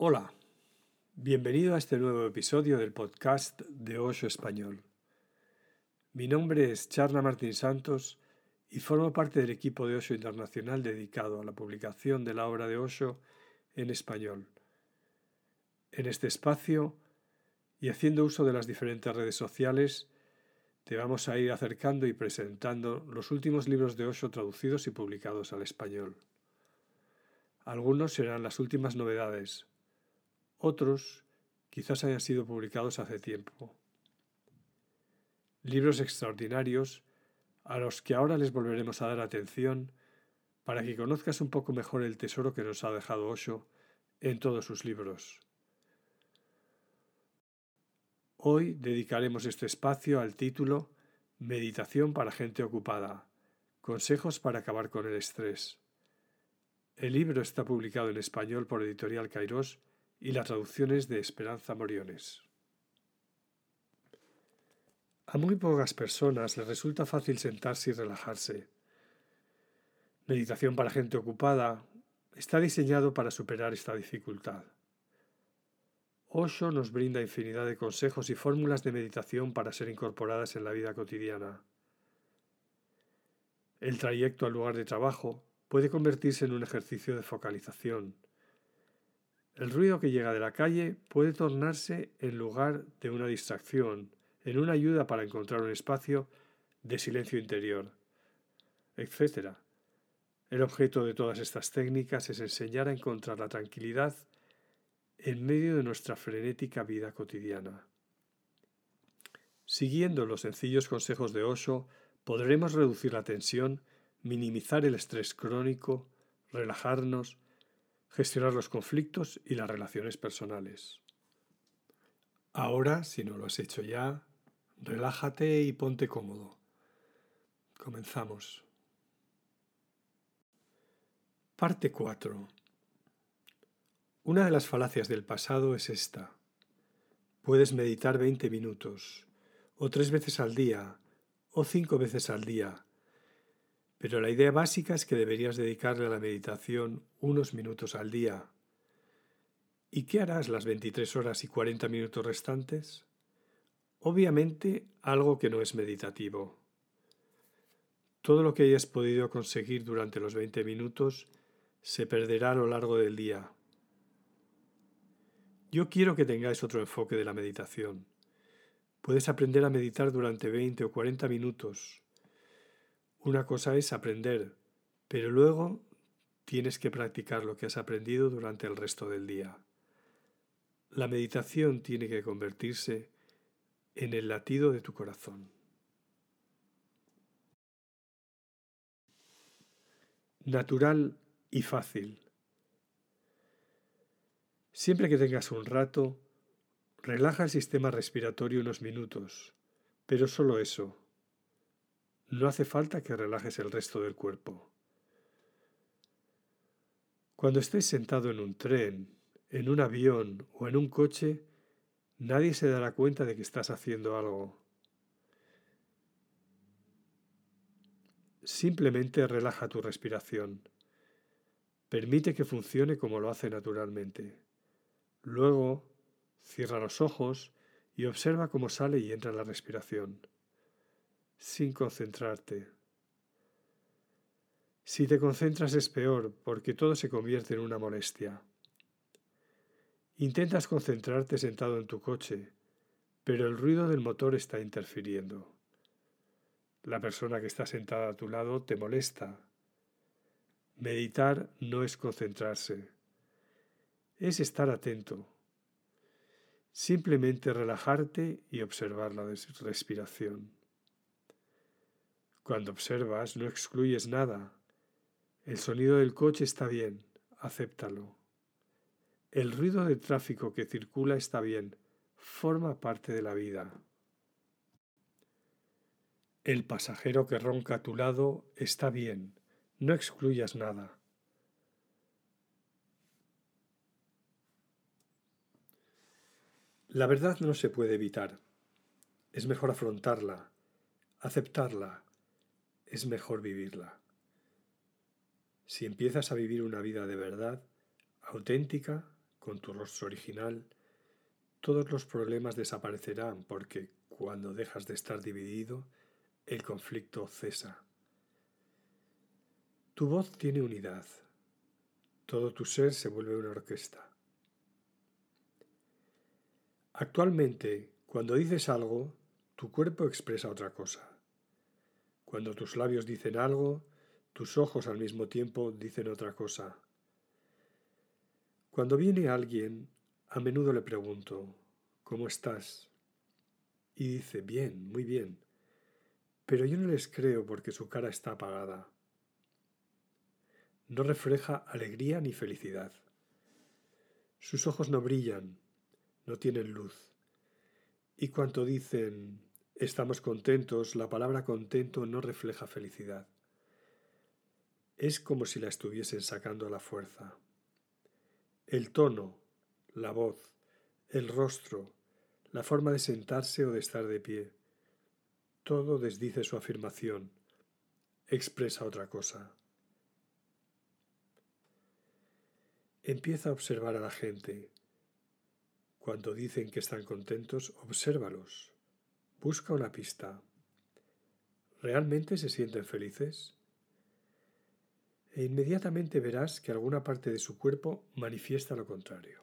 Hola, bienvenido a este nuevo episodio del podcast de Osho Español. Mi nombre es Charla Martín Santos y formo parte del equipo de Osho Internacional dedicado a la publicación de la obra de Osho en español. En este espacio, y haciendo uso de las diferentes redes sociales, te vamos a ir acercando y presentando los últimos libros de Osho traducidos y publicados al español. Algunos serán las últimas novedades, otros quizás hayan sido publicados hace tiempo. Libros extraordinarios a los que ahora les volveremos a dar atención para que conozcas un poco mejor el tesoro que nos ha dejado Osho en todos sus libros. Hoy dedicaremos este espacio al título Meditación para gente ocupada. Consejos para acabar con el estrés. El libro está publicado en español por Editorial Kairos y las traducciones de Esperanza Moriones. A muy pocas personas les resulta fácil sentarse y relajarse. Meditación para gente ocupada está diseñado para superar esta dificultad. Osho nos brinda infinidad de consejos y fórmulas de meditación para ser incorporadas en la vida cotidiana. El trayecto al lugar de trabajo puede convertirse en un ejercicio de focalización. El ruido que llega de la calle puede tornarse en lugar de una distracción, en una ayuda para encontrar un espacio de silencio interior, etc. El objeto de todas estas técnicas es enseñar a encontrar la tranquilidad en medio de nuestra frenética vida cotidiana. Siguiendo los sencillos consejos de Osho, podremos reducir la tensión, minimizar el estrés crónico, relajarnos, gestionar los conflictos y las relaciones personales. Ahora, si no lo has hecho ya, relájate y ponte cómodo. Comenzamos. Parte 4. Una de las falacias del pasado es esta. Puedes meditar 20 minutos, o tres veces al día, o cinco veces al día, pero la idea básica es que deberías dedicarle a la meditación unos minutos al día. ¿Y qué harás las 23 horas y 40 minutos restantes? Obviamente algo que no es meditativo. Todo lo que hayas podido conseguir durante los 20 minutos se perderá a lo largo del día. Yo quiero que tengáis otro enfoque de la meditación. Puedes aprender a meditar durante 20 o 40 minutos. Una cosa es aprender, pero luego tienes que practicar lo que has aprendido durante el resto del día. La meditación tiene que convertirse en el latido de tu corazón. Natural y fácil. Siempre que tengas un rato, relaja el sistema respiratorio unos minutos, pero solo eso. No hace falta que relajes el resto del cuerpo. Cuando estés sentado en un tren, en un avión o en un coche, nadie se dará cuenta de que estás haciendo algo. Simplemente relaja tu respiración. Permite que funcione como lo hace naturalmente. Luego, cierra los ojos y observa cómo sale y entra la respiración, sin concentrarte. Si te concentras es peor porque todo se convierte en una molestia. Intentas concentrarte sentado en tu coche, pero el ruido del motor está interfiriendo. La persona que está sentada a tu lado te molesta. Meditar no es concentrarse es estar atento. Simplemente relajarte y observar la respiración. Cuando observas no excluyes nada. El sonido del coche está bien, acéptalo. El ruido del tráfico que circula está bien, forma parte de la vida. El pasajero que ronca a tu lado está bien, no excluyas nada. La verdad no se puede evitar. Es mejor afrontarla, aceptarla, es mejor vivirla. Si empiezas a vivir una vida de verdad, auténtica, con tu rostro original, todos los problemas desaparecerán porque cuando dejas de estar dividido, el conflicto cesa. Tu voz tiene unidad. Todo tu ser se vuelve una orquesta. Actualmente, cuando dices algo, tu cuerpo expresa otra cosa. Cuando tus labios dicen algo, tus ojos al mismo tiempo dicen otra cosa. Cuando viene alguien, a menudo le pregunto, ¿cómo estás? Y dice, bien, muy bien. Pero yo no les creo porque su cara está apagada. No refleja alegría ni felicidad. Sus ojos no brillan, no tienen luz. Y cuando dicen, estamos contentos, la palabra contento no refleja felicidad. Es como si la estuviesen sacando a la fuerza. El tono, la voz, el rostro, la forma de sentarse o de estar de pie, todo desdice su afirmación, expresa otra cosa. Empieza a observar a la gente. Cuando dicen que están contentos, obsérvalos. Busca una pista. ¿Realmente se sienten felices? e inmediatamente verás que alguna parte de su cuerpo manifiesta lo contrario.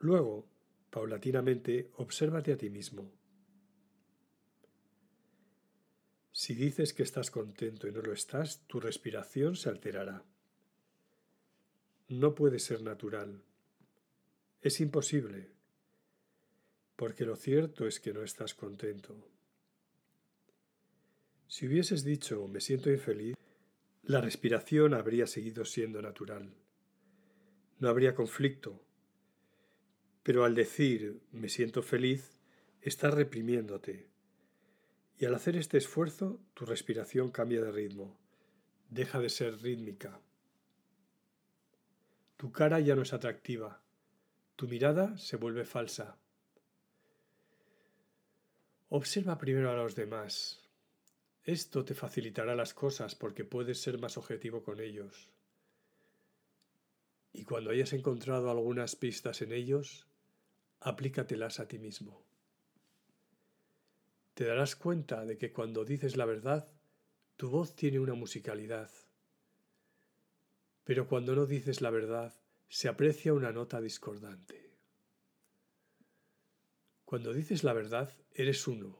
Luego, paulatinamente, obsérvate a ti mismo. Si dices que estás contento y no lo estás, tu respiración se alterará. No puede ser natural. Es imposible, porque lo cierto es que no estás contento. Si hubieses dicho me siento infeliz, la respiración habría seguido siendo natural. No habría conflicto. Pero al decir me siento feliz, estás reprimiéndote. Y al hacer este esfuerzo, tu respiración cambia de ritmo, deja de ser rítmica. Tu cara ya no es atractiva, tu mirada se vuelve falsa. Observa primero a los demás, esto te facilitará las cosas porque puedes ser más objetivo con ellos. Y cuando hayas encontrado algunas pistas en ellos, aplícatelas a ti mismo. Te darás cuenta de que cuando dices la verdad, tu voz tiene una musicalidad. Pero cuando no dices la verdad, se aprecia una nota discordante. Cuando dices la verdad, eres uno.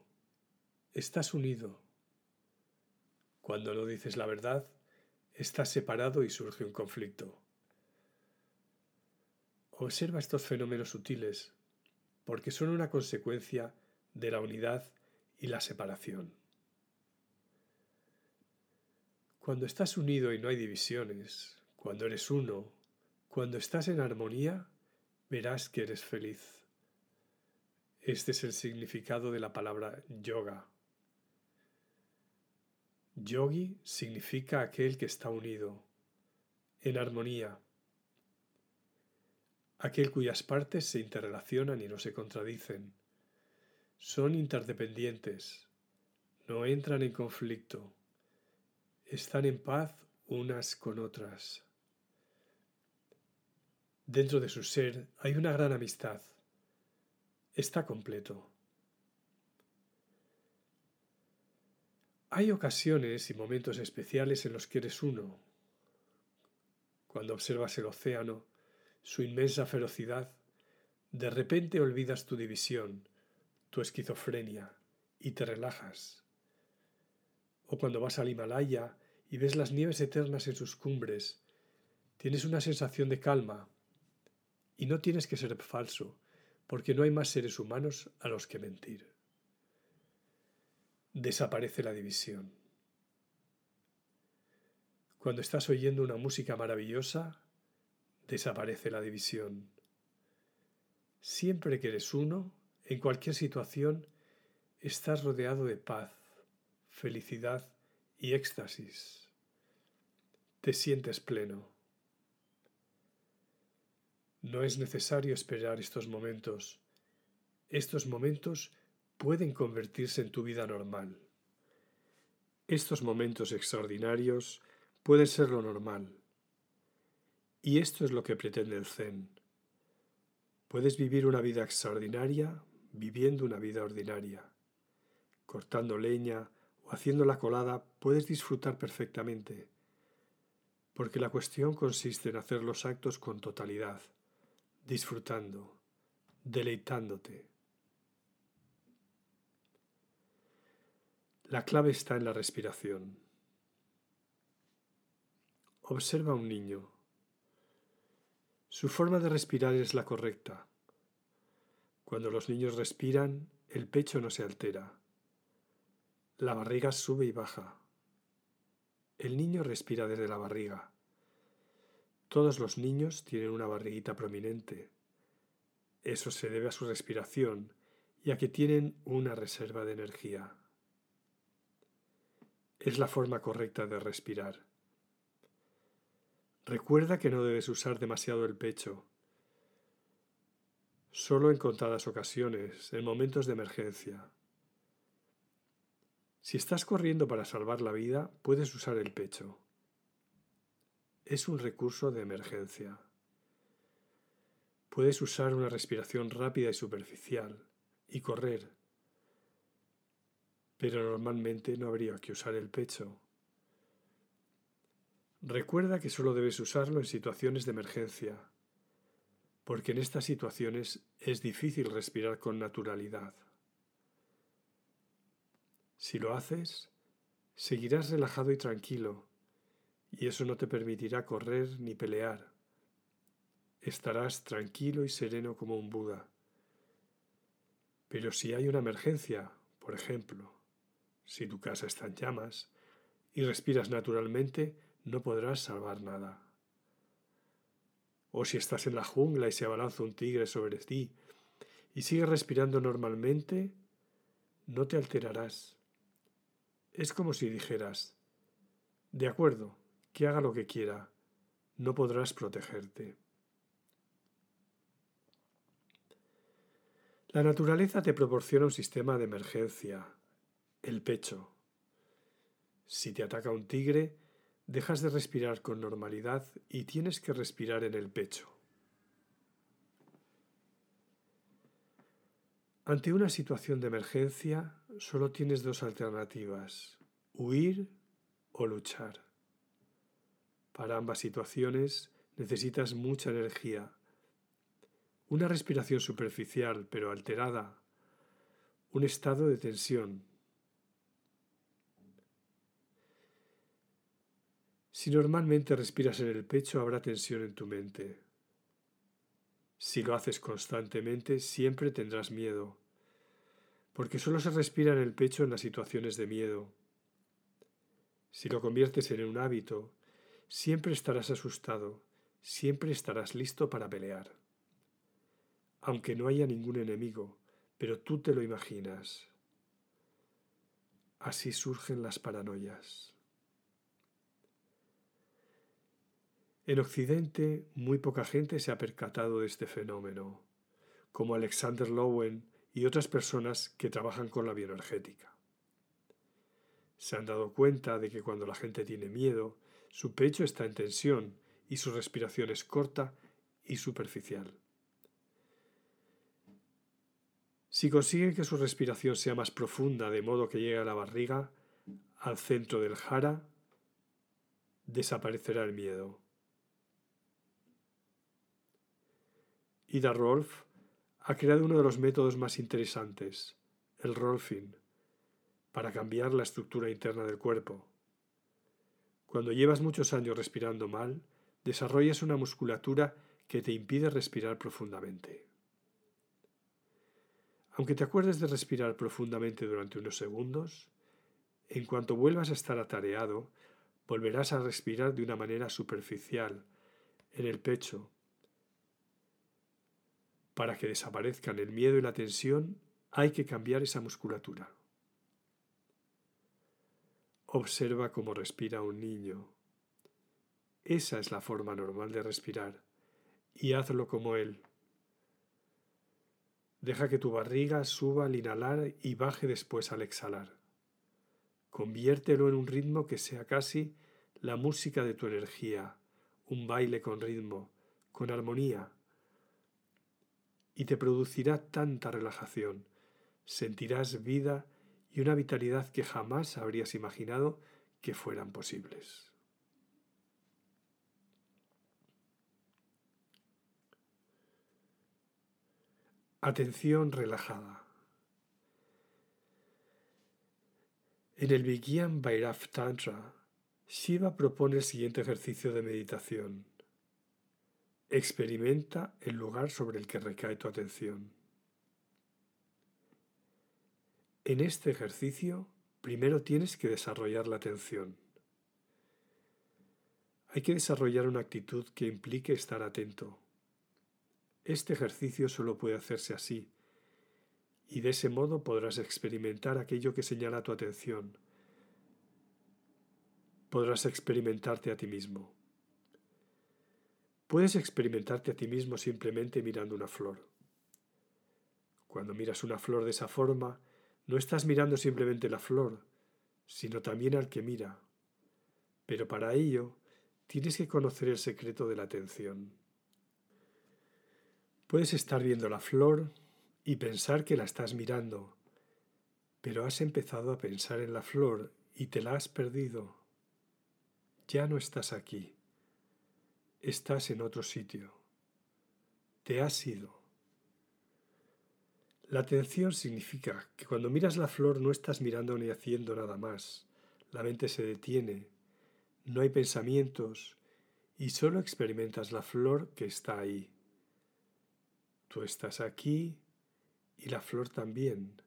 Estás unido cuando no dices la verdad, estás separado y surge un conflicto. Observa estos fenómenos sutiles, porque son una consecuencia de la unidad y la separación. Cuando estás unido y no hay divisiones, cuando eres uno, cuando estás en armonía, verás que eres feliz. Este es el significado de la palabra yoga. Yogi significa aquel que está unido, en armonía, aquel cuyas partes se interrelacionan y no se contradicen. Son interdependientes, no entran en conflicto, están en paz unas con otras. Dentro de su ser hay una gran amistad. Está completo. Hay ocasiones y momentos especiales en los que eres uno. Cuando observas el océano, su inmensa ferocidad, de repente olvidas tu división, tu esquizofrenia, y te relajas. O cuando vas al Himalaya y ves las nieves eternas en sus cumbres, tienes una sensación de calma. Y no tienes que ser falso, porque no hay más seres humanos a los que mentir desaparece la división. Cuando estás oyendo una música maravillosa, desaparece la división. Siempre que eres uno, en cualquier situación, estás rodeado de paz, felicidad y éxtasis. Te sientes pleno. No es necesario esperar estos momentos. Estos momentos pueden convertirse en tu vida normal. Estos momentos extraordinarios pueden ser lo normal. Y esto es lo que pretende el Zen. Puedes vivir una vida extraordinaria viviendo una vida ordinaria. Cortando leña o haciendo la colada puedes disfrutar perfectamente, porque la cuestión consiste en hacer los actos con totalidad, disfrutando, deleitándote. La clave está en la respiración. Observa a un niño. Su forma de respirar es la correcta. Cuando los niños respiran, el pecho no se altera. La barriga sube y baja. El niño respira desde la barriga. Todos los niños tienen una barriguita prominente. Eso se debe a su respiración y a que tienen una reserva de energía. Es la forma correcta de respirar. Recuerda que no debes usar demasiado el pecho. Solo en contadas ocasiones, en momentos de emergencia. Si estás corriendo para salvar la vida, puedes usar el pecho. Es un recurso de emergencia. Puedes usar una respiración rápida y superficial y correr pero normalmente no habría que usar el pecho. Recuerda que solo debes usarlo en situaciones de emergencia, porque en estas situaciones es difícil respirar con naturalidad. Si lo haces, seguirás relajado y tranquilo, y eso no te permitirá correr ni pelear. Estarás tranquilo y sereno como un Buda. Pero si hay una emergencia, por ejemplo, si tu casa está en llamas y respiras naturalmente, no podrás salvar nada. O si estás en la jungla y se abalanza un tigre sobre ti y sigues respirando normalmente, no te alterarás. Es como si dijeras, de acuerdo, que haga lo que quiera, no podrás protegerte. La naturaleza te proporciona un sistema de emergencia, el pecho. Si te ataca un tigre, dejas de respirar con normalidad y tienes que respirar en el pecho. Ante una situación de emergencia, solo tienes dos alternativas, huir o luchar. Para ambas situaciones necesitas mucha energía. Una respiración superficial pero alterada, un estado de tensión, Si normalmente respiras en el pecho, habrá tensión en tu mente. Si lo haces constantemente, siempre tendrás miedo, porque solo se respira en el pecho en las situaciones de miedo. Si lo conviertes en un hábito, siempre estarás asustado, siempre estarás listo para pelear. Aunque no haya ningún enemigo, pero tú te lo imaginas. Así surgen las paranoias. En Occidente muy poca gente se ha percatado de este fenómeno, como Alexander Lowen y otras personas que trabajan con la bioenergética. Se han dado cuenta de que cuando la gente tiene miedo, su pecho está en tensión y su respiración es corta y superficial. Si consiguen que su respiración sea más profunda de modo que llegue a la barriga, al centro del jara, desaparecerá el miedo. Ida Rolf ha creado uno de los métodos más interesantes, el Rolfing, para cambiar la estructura interna del cuerpo. Cuando llevas muchos años respirando mal, desarrollas una musculatura que te impide respirar profundamente. Aunque te acuerdes de respirar profundamente durante unos segundos, en cuanto vuelvas a estar atareado, volverás a respirar de una manera superficial, en el pecho, para que desaparezcan el miedo y la tensión, hay que cambiar esa musculatura. Observa cómo respira un niño. Esa es la forma normal de respirar y hazlo como él. Deja que tu barriga suba al inhalar y baje después al exhalar. Conviértelo en un ritmo que sea casi la música de tu energía, un baile con ritmo, con armonía, y te producirá tanta relajación, sentirás vida y una vitalidad que jamás habrías imaginado que fueran posibles. Atención relajada. En el Vigyan Bhairav Tantra, Shiva propone el siguiente ejercicio de meditación. Experimenta el lugar sobre el que recae tu atención. En este ejercicio, primero tienes que desarrollar la atención. Hay que desarrollar una actitud que implique estar atento. Este ejercicio solo puede hacerse así, y de ese modo podrás experimentar aquello que señala tu atención. Podrás experimentarte a ti mismo. Puedes experimentarte a ti mismo simplemente mirando una flor. Cuando miras una flor de esa forma, no estás mirando simplemente la flor, sino también al que mira. Pero para ello tienes que conocer el secreto de la atención. Puedes estar viendo la flor y pensar que la estás mirando, pero has empezado a pensar en la flor y te la has perdido. Ya no estás aquí estás en otro sitio. Te has ido. La atención significa que cuando miras la flor no estás mirando ni haciendo nada más. La mente se detiene, no hay pensamientos y solo experimentas la flor que está ahí. Tú estás aquí y la flor también.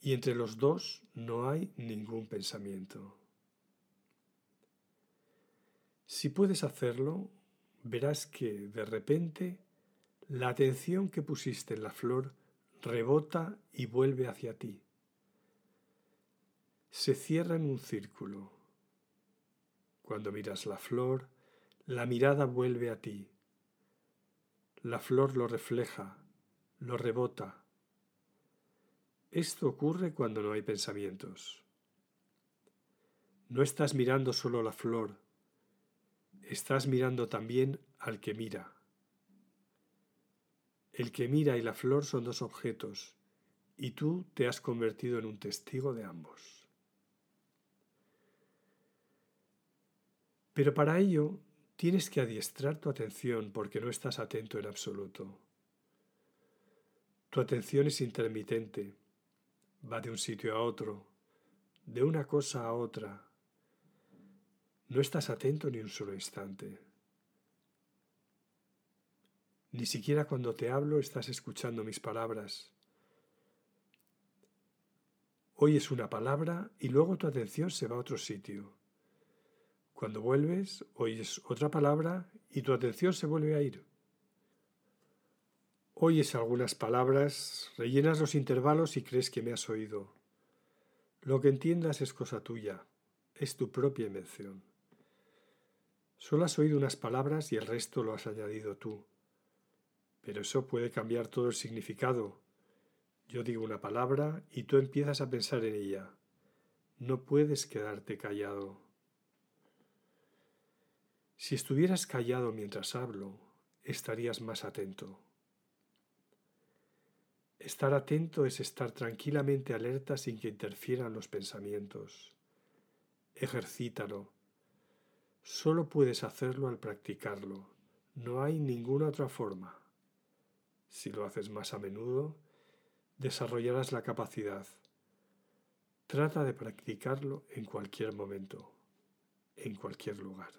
Y entre los dos no hay ningún pensamiento. Si puedes hacerlo, verás que de repente la atención que pusiste en la flor rebota y vuelve hacia ti. Se cierra en un círculo. Cuando miras la flor, la mirada vuelve a ti. La flor lo refleja, lo rebota. Esto ocurre cuando no hay pensamientos. No estás mirando solo la flor, estás mirando también al que mira. El que mira y la flor son dos objetos, y tú te has convertido en un testigo de ambos. Pero para ello tienes que adiestrar tu atención porque no estás atento en absoluto. Tu atención es intermitente, va de un sitio a otro, de una cosa a otra, no estás atento ni un solo instante. Ni siquiera cuando te hablo estás escuchando mis palabras. Oyes una palabra y luego tu atención se va a otro sitio. Cuando vuelves, oyes otra palabra y tu atención se vuelve a ir. Oyes algunas palabras, rellenas los intervalos y crees que me has oído. Lo que entiendas es cosa tuya, es tu propia invención. Solo has oído unas palabras y el resto lo has añadido tú. Pero eso puede cambiar todo el significado. Yo digo una palabra y tú empiezas a pensar en ella. No puedes quedarte callado. Si estuvieras callado mientras hablo, estarías más atento. Estar atento es estar tranquilamente alerta sin que interfieran los pensamientos. Ejercítalo Solo puedes hacerlo al practicarlo. No hay ninguna otra forma. Si lo haces más a menudo, desarrollarás la capacidad. Trata de practicarlo en cualquier momento, en cualquier lugar.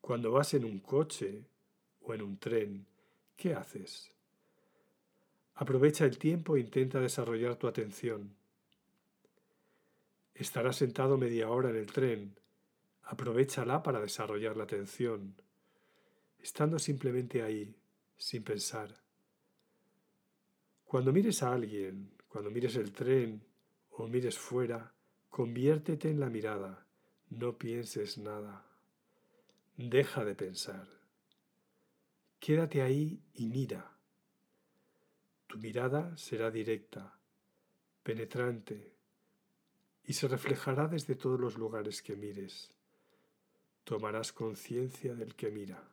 Cuando vas en un coche o en un tren, ¿qué haces? Aprovecha el tiempo e intenta desarrollar tu atención Estarás sentado media hora en el tren. Aprovechala para desarrollar la atención, estando simplemente ahí, sin pensar. Cuando mires a alguien, cuando mires el tren o mires fuera, conviértete en la mirada, no pienses nada. Deja de pensar. Quédate ahí y mira. Tu mirada será directa, penetrante, y se reflejará desde todos los lugares que mires. Tomarás conciencia del que mira.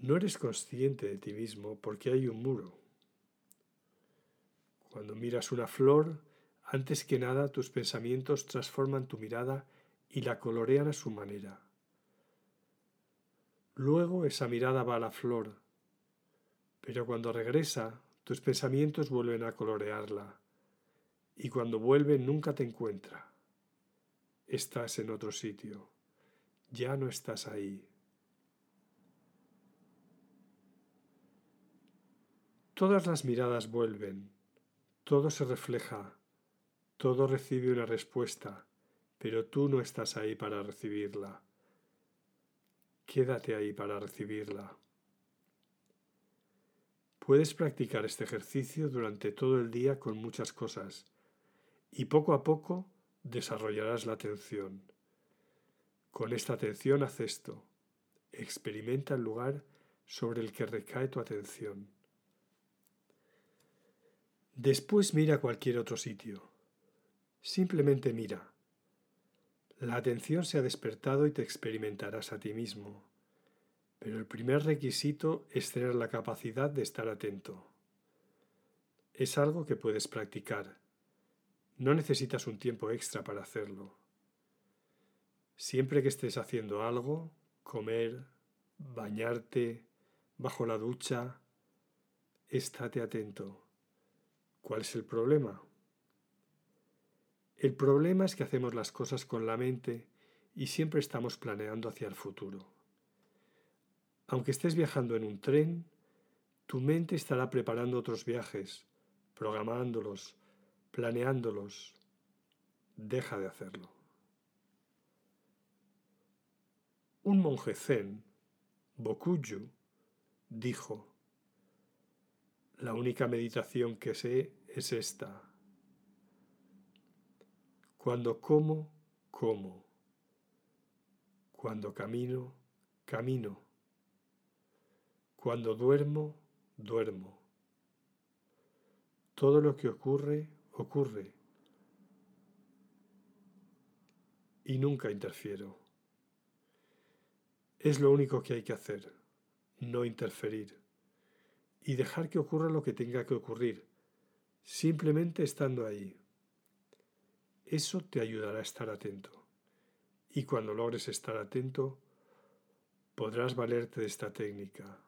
No eres consciente de ti mismo porque hay un muro. Cuando miras una flor, antes que nada tus pensamientos transforman tu mirada y la colorean a su manera. Luego esa mirada va a la flor, pero cuando regresa, tus pensamientos vuelven a colorearla, y cuando vuelve nunca te encuentra. Estás en otro sitio, ya no estás ahí. Todas las miradas vuelven, todo se refleja, todo recibe una respuesta, pero tú no estás ahí para recibirla. Quédate ahí para recibirla. Puedes practicar este ejercicio durante todo el día con muchas cosas y poco a poco desarrollarás la atención. Con esta atención haz esto. Experimenta el lugar sobre el que recae tu atención. Después mira cualquier otro sitio. Simplemente mira. La atención se ha despertado y te experimentarás a ti mismo. Pero el primer requisito es tener la capacidad de estar atento. Es algo que puedes practicar. No necesitas un tiempo extra para hacerlo. Siempre que estés haciendo algo, comer, bañarte, bajo la ducha, estate atento. ¿Cuál es el problema? El problema es que hacemos las cosas con la mente y siempre estamos planeando hacia el futuro. Aunque estés viajando en un tren, tu mente estará preparando otros viajes, programándolos, planeándolos. Deja de hacerlo. Un monje zen, Bokuju, dijo, la única meditación que sé es esta. Cuando como, como. Cuando camino, camino. Cuando duermo, duermo. Todo lo que ocurre, ocurre. Y nunca interfiero. Es lo único que hay que hacer, no interferir. Y dejar que ocurra lo que tenga que ocurrir, simplemente estando ahí. Eso te ayudará a estar atento. Y cuando logres estar atento, podrás valerte de esta técnica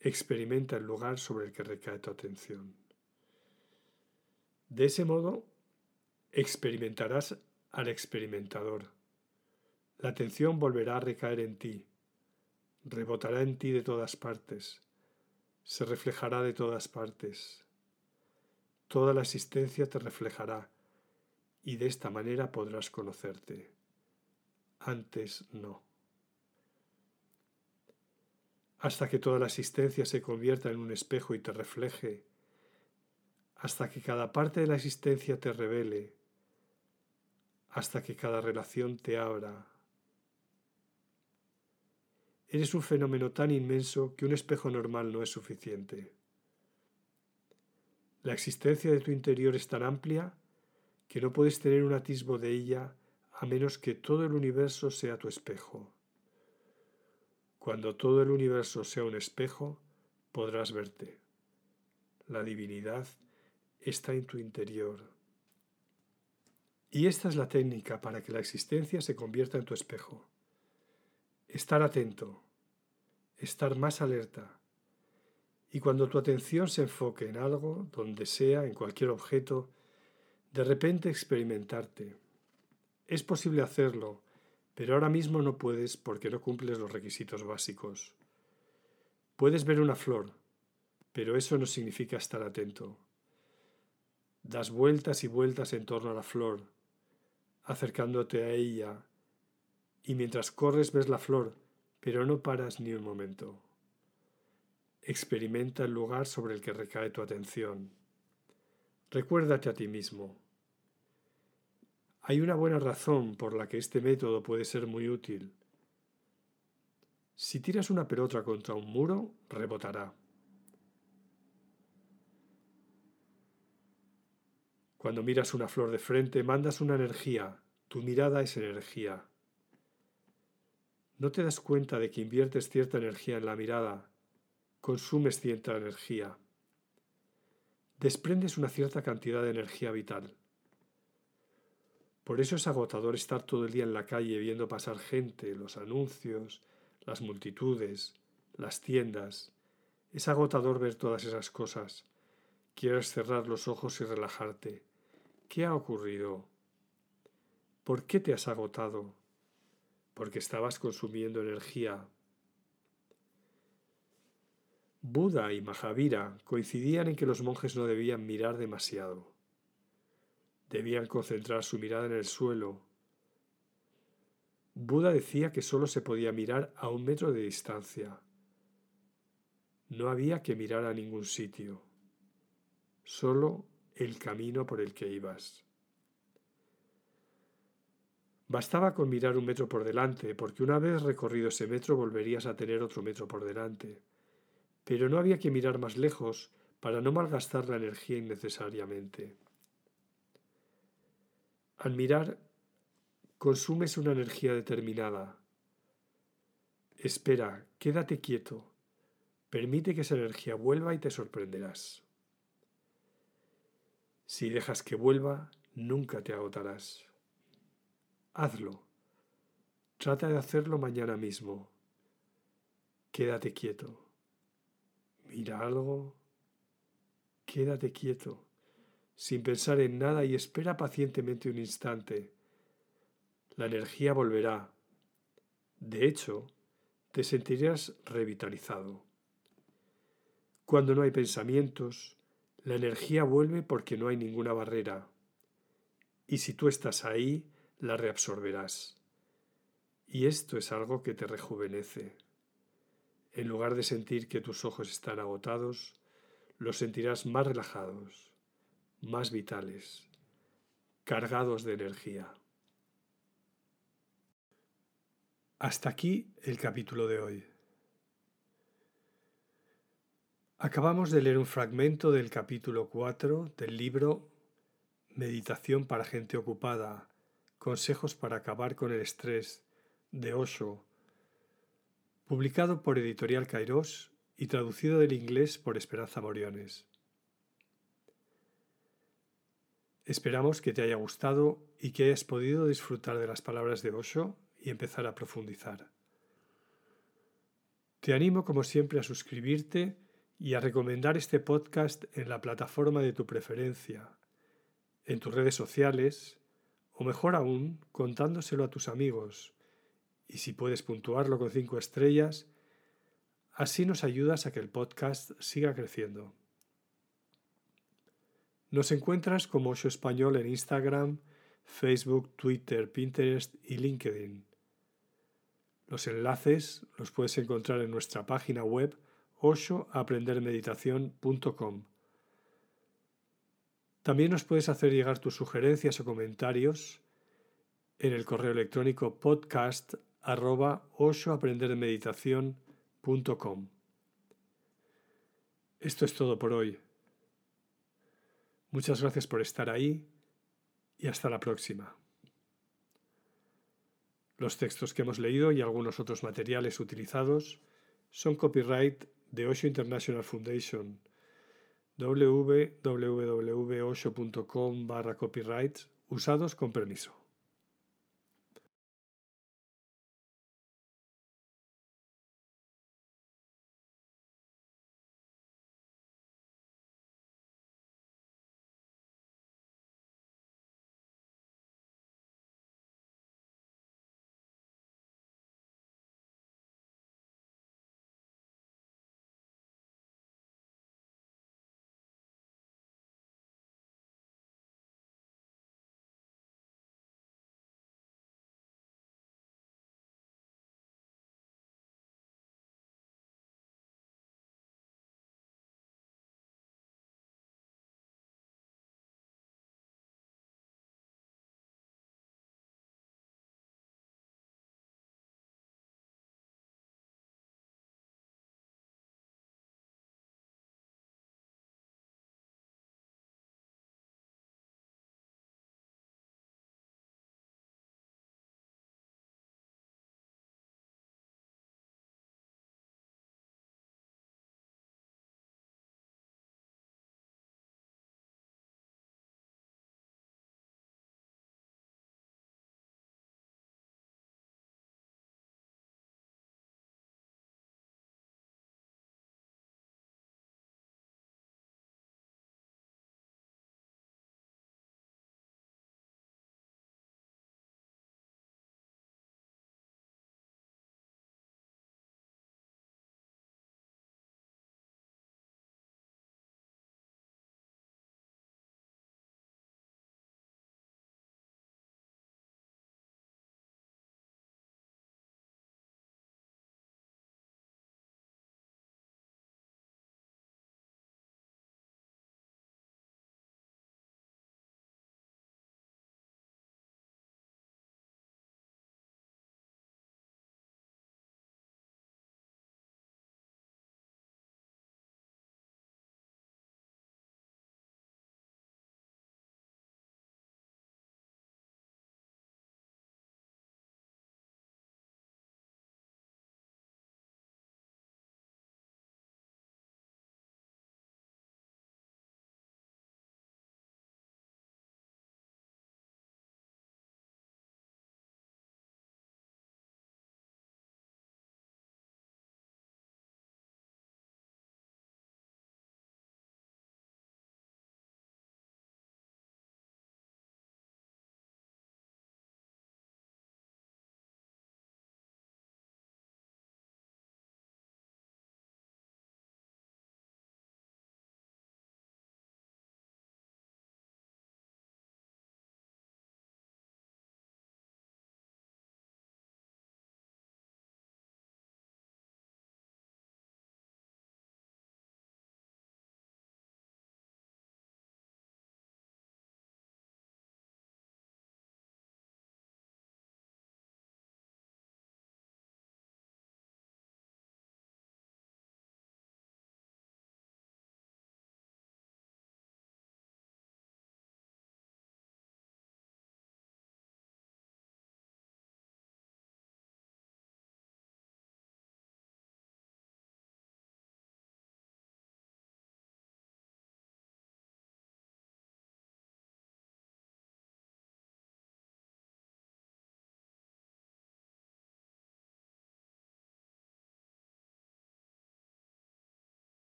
experimenta el lugar sobre el que recae tu atención. De ese modo, experimentarás al experimentador. La atención volverá a recaer en ti, rebotará en ti de todas partes, se reflejará de todas partes. Toda la existencia te reflejará y de esta manera podrás conocerte. Antes no hasta que toda la existencia se convierta en un espejo y te refleje, hasta que cada parte de la existencia te revele, hasta que cada relación te abra. Eres un fenómeno tan inmenso que un espejo normal no es suficiente. La existencia de tu interior es tan amplia que no puedes tener un atisbo de ella a menos que todo el universo sea tu espejo. Cuando todo el universo sea un espejo, podrás verte. La divinidad está en tu interior. Y esta es la técnica para que la existencia se convierta en tu espejo. Estar atento, estar más alerta. Y cuando tu atención se enfoque en algo, donde sea, en cualquier objeto, de repente experimentarte. Es posible hacerlo pero ahora mismo no puedes porque no cumples los requisitos básicos. Puedes ver una flor, pero eso no significa estar atento. Das vueltas y vueltas en torno a la flor, acercándote a ella, y mientras corres ves la flor, pero no paras ni un momento. Experimenta el lugar sobre el que recae tu atención. Recuérdate a ti mismo. Hay una buena razón por la que este método puede ser muy útil. Si tiras una pelota contra un muro, rebotará. Cuando miras una flor de frente, mandas una energía. Tu mirada es energía. No te das cuenta de que inviertes cierta energía en la mirada, consumes cierta energía, desprendes una cierta cantidad de energía vital. Por eso es agotador estar todo el día en la calle viendo pasar gente, los anuncios, las multitudes, las tiendas. Es agotador ver todas esas cosas. Quieres cerrar los ojos y relajarte. ¿Qué ha ocurrido? ¿Por qué te has agotado? Porque estabas consumiendo energía. Buda y Mahavira coincidían en que los monjes no debían mirar demasiado. Debían concentrar su mirada en el suelo. Buda decía que solo se podía mirar a un metro de distancia. No había que mirar a ningún sitio, solo el camino por el que ibas. Bastaba con mirar un metro por delante, porque una vez recorrido ese metro volverías a tener otro metro por delante. Pero no había que mirar más lejos para no malgastar la energía innecesariamente. Al mirar, consumes una energía determinada. Espera, quédate quieto. Permite que esa energía vuelva y te sorprenderás. Si dejas que vuelva, nunca te agotarás. Hazlo. Trata de hacerlo mañana mismo. Quédate quieto. Mira algo. Quédate quieto sin pensar en nada y espera pacientemente un instante. La energía volverá. De hecho, te sentirás revitalizado. Cuando no hay pensamientos, la energía vuelve porque no hay ninguna barrera. Y si tú estás ahí, la reabsorberás. Y esto es algo que te rejuvenece. En lugar de sentir que tus ojos están agotados, los sentirás más relajados más vitales, cargados de energía. Hasta aquí el capítulo de hoy. Acabamos de leer un fragmento del capítulo 4 del libro Meditación para gente ocupada, consejos para acabar con el estrés de Osho, publicado por Editorial Kairos y traducido del inglés por Esperanza Moriones. Esperamos que te haya gustado y que hayas podido disfrutar de las palabras de Osho y empezar a profundizar. Te animo como siempre a suscribirte y a recomendar este podcast en la plataforma de tu preferencia, en tus redes sociales o mejor aún contándoselo a tus amigos y si puedes puntuarlo con cinco estrellas, así nos ayudas a que el podcast siga creciendo. Nos encuentras como Osho Español en Instagram, Facebook, Twitter, Pinterest y LinkedIn. Los enlaces los puedes encontrar en nuestra página web oshoaprendermeditación.com. También nos puedes hacer llegar tus sugerencias o comentarios en el correo electrónico podcast Esto es todo por hoy. Muchas gracias por estar ahí y hasta la próxima. Los textos que hemos leído y algunos otros materiales utilizados son copyright de Osho International Foundation www.osho.com barra copyrights usados con permiso.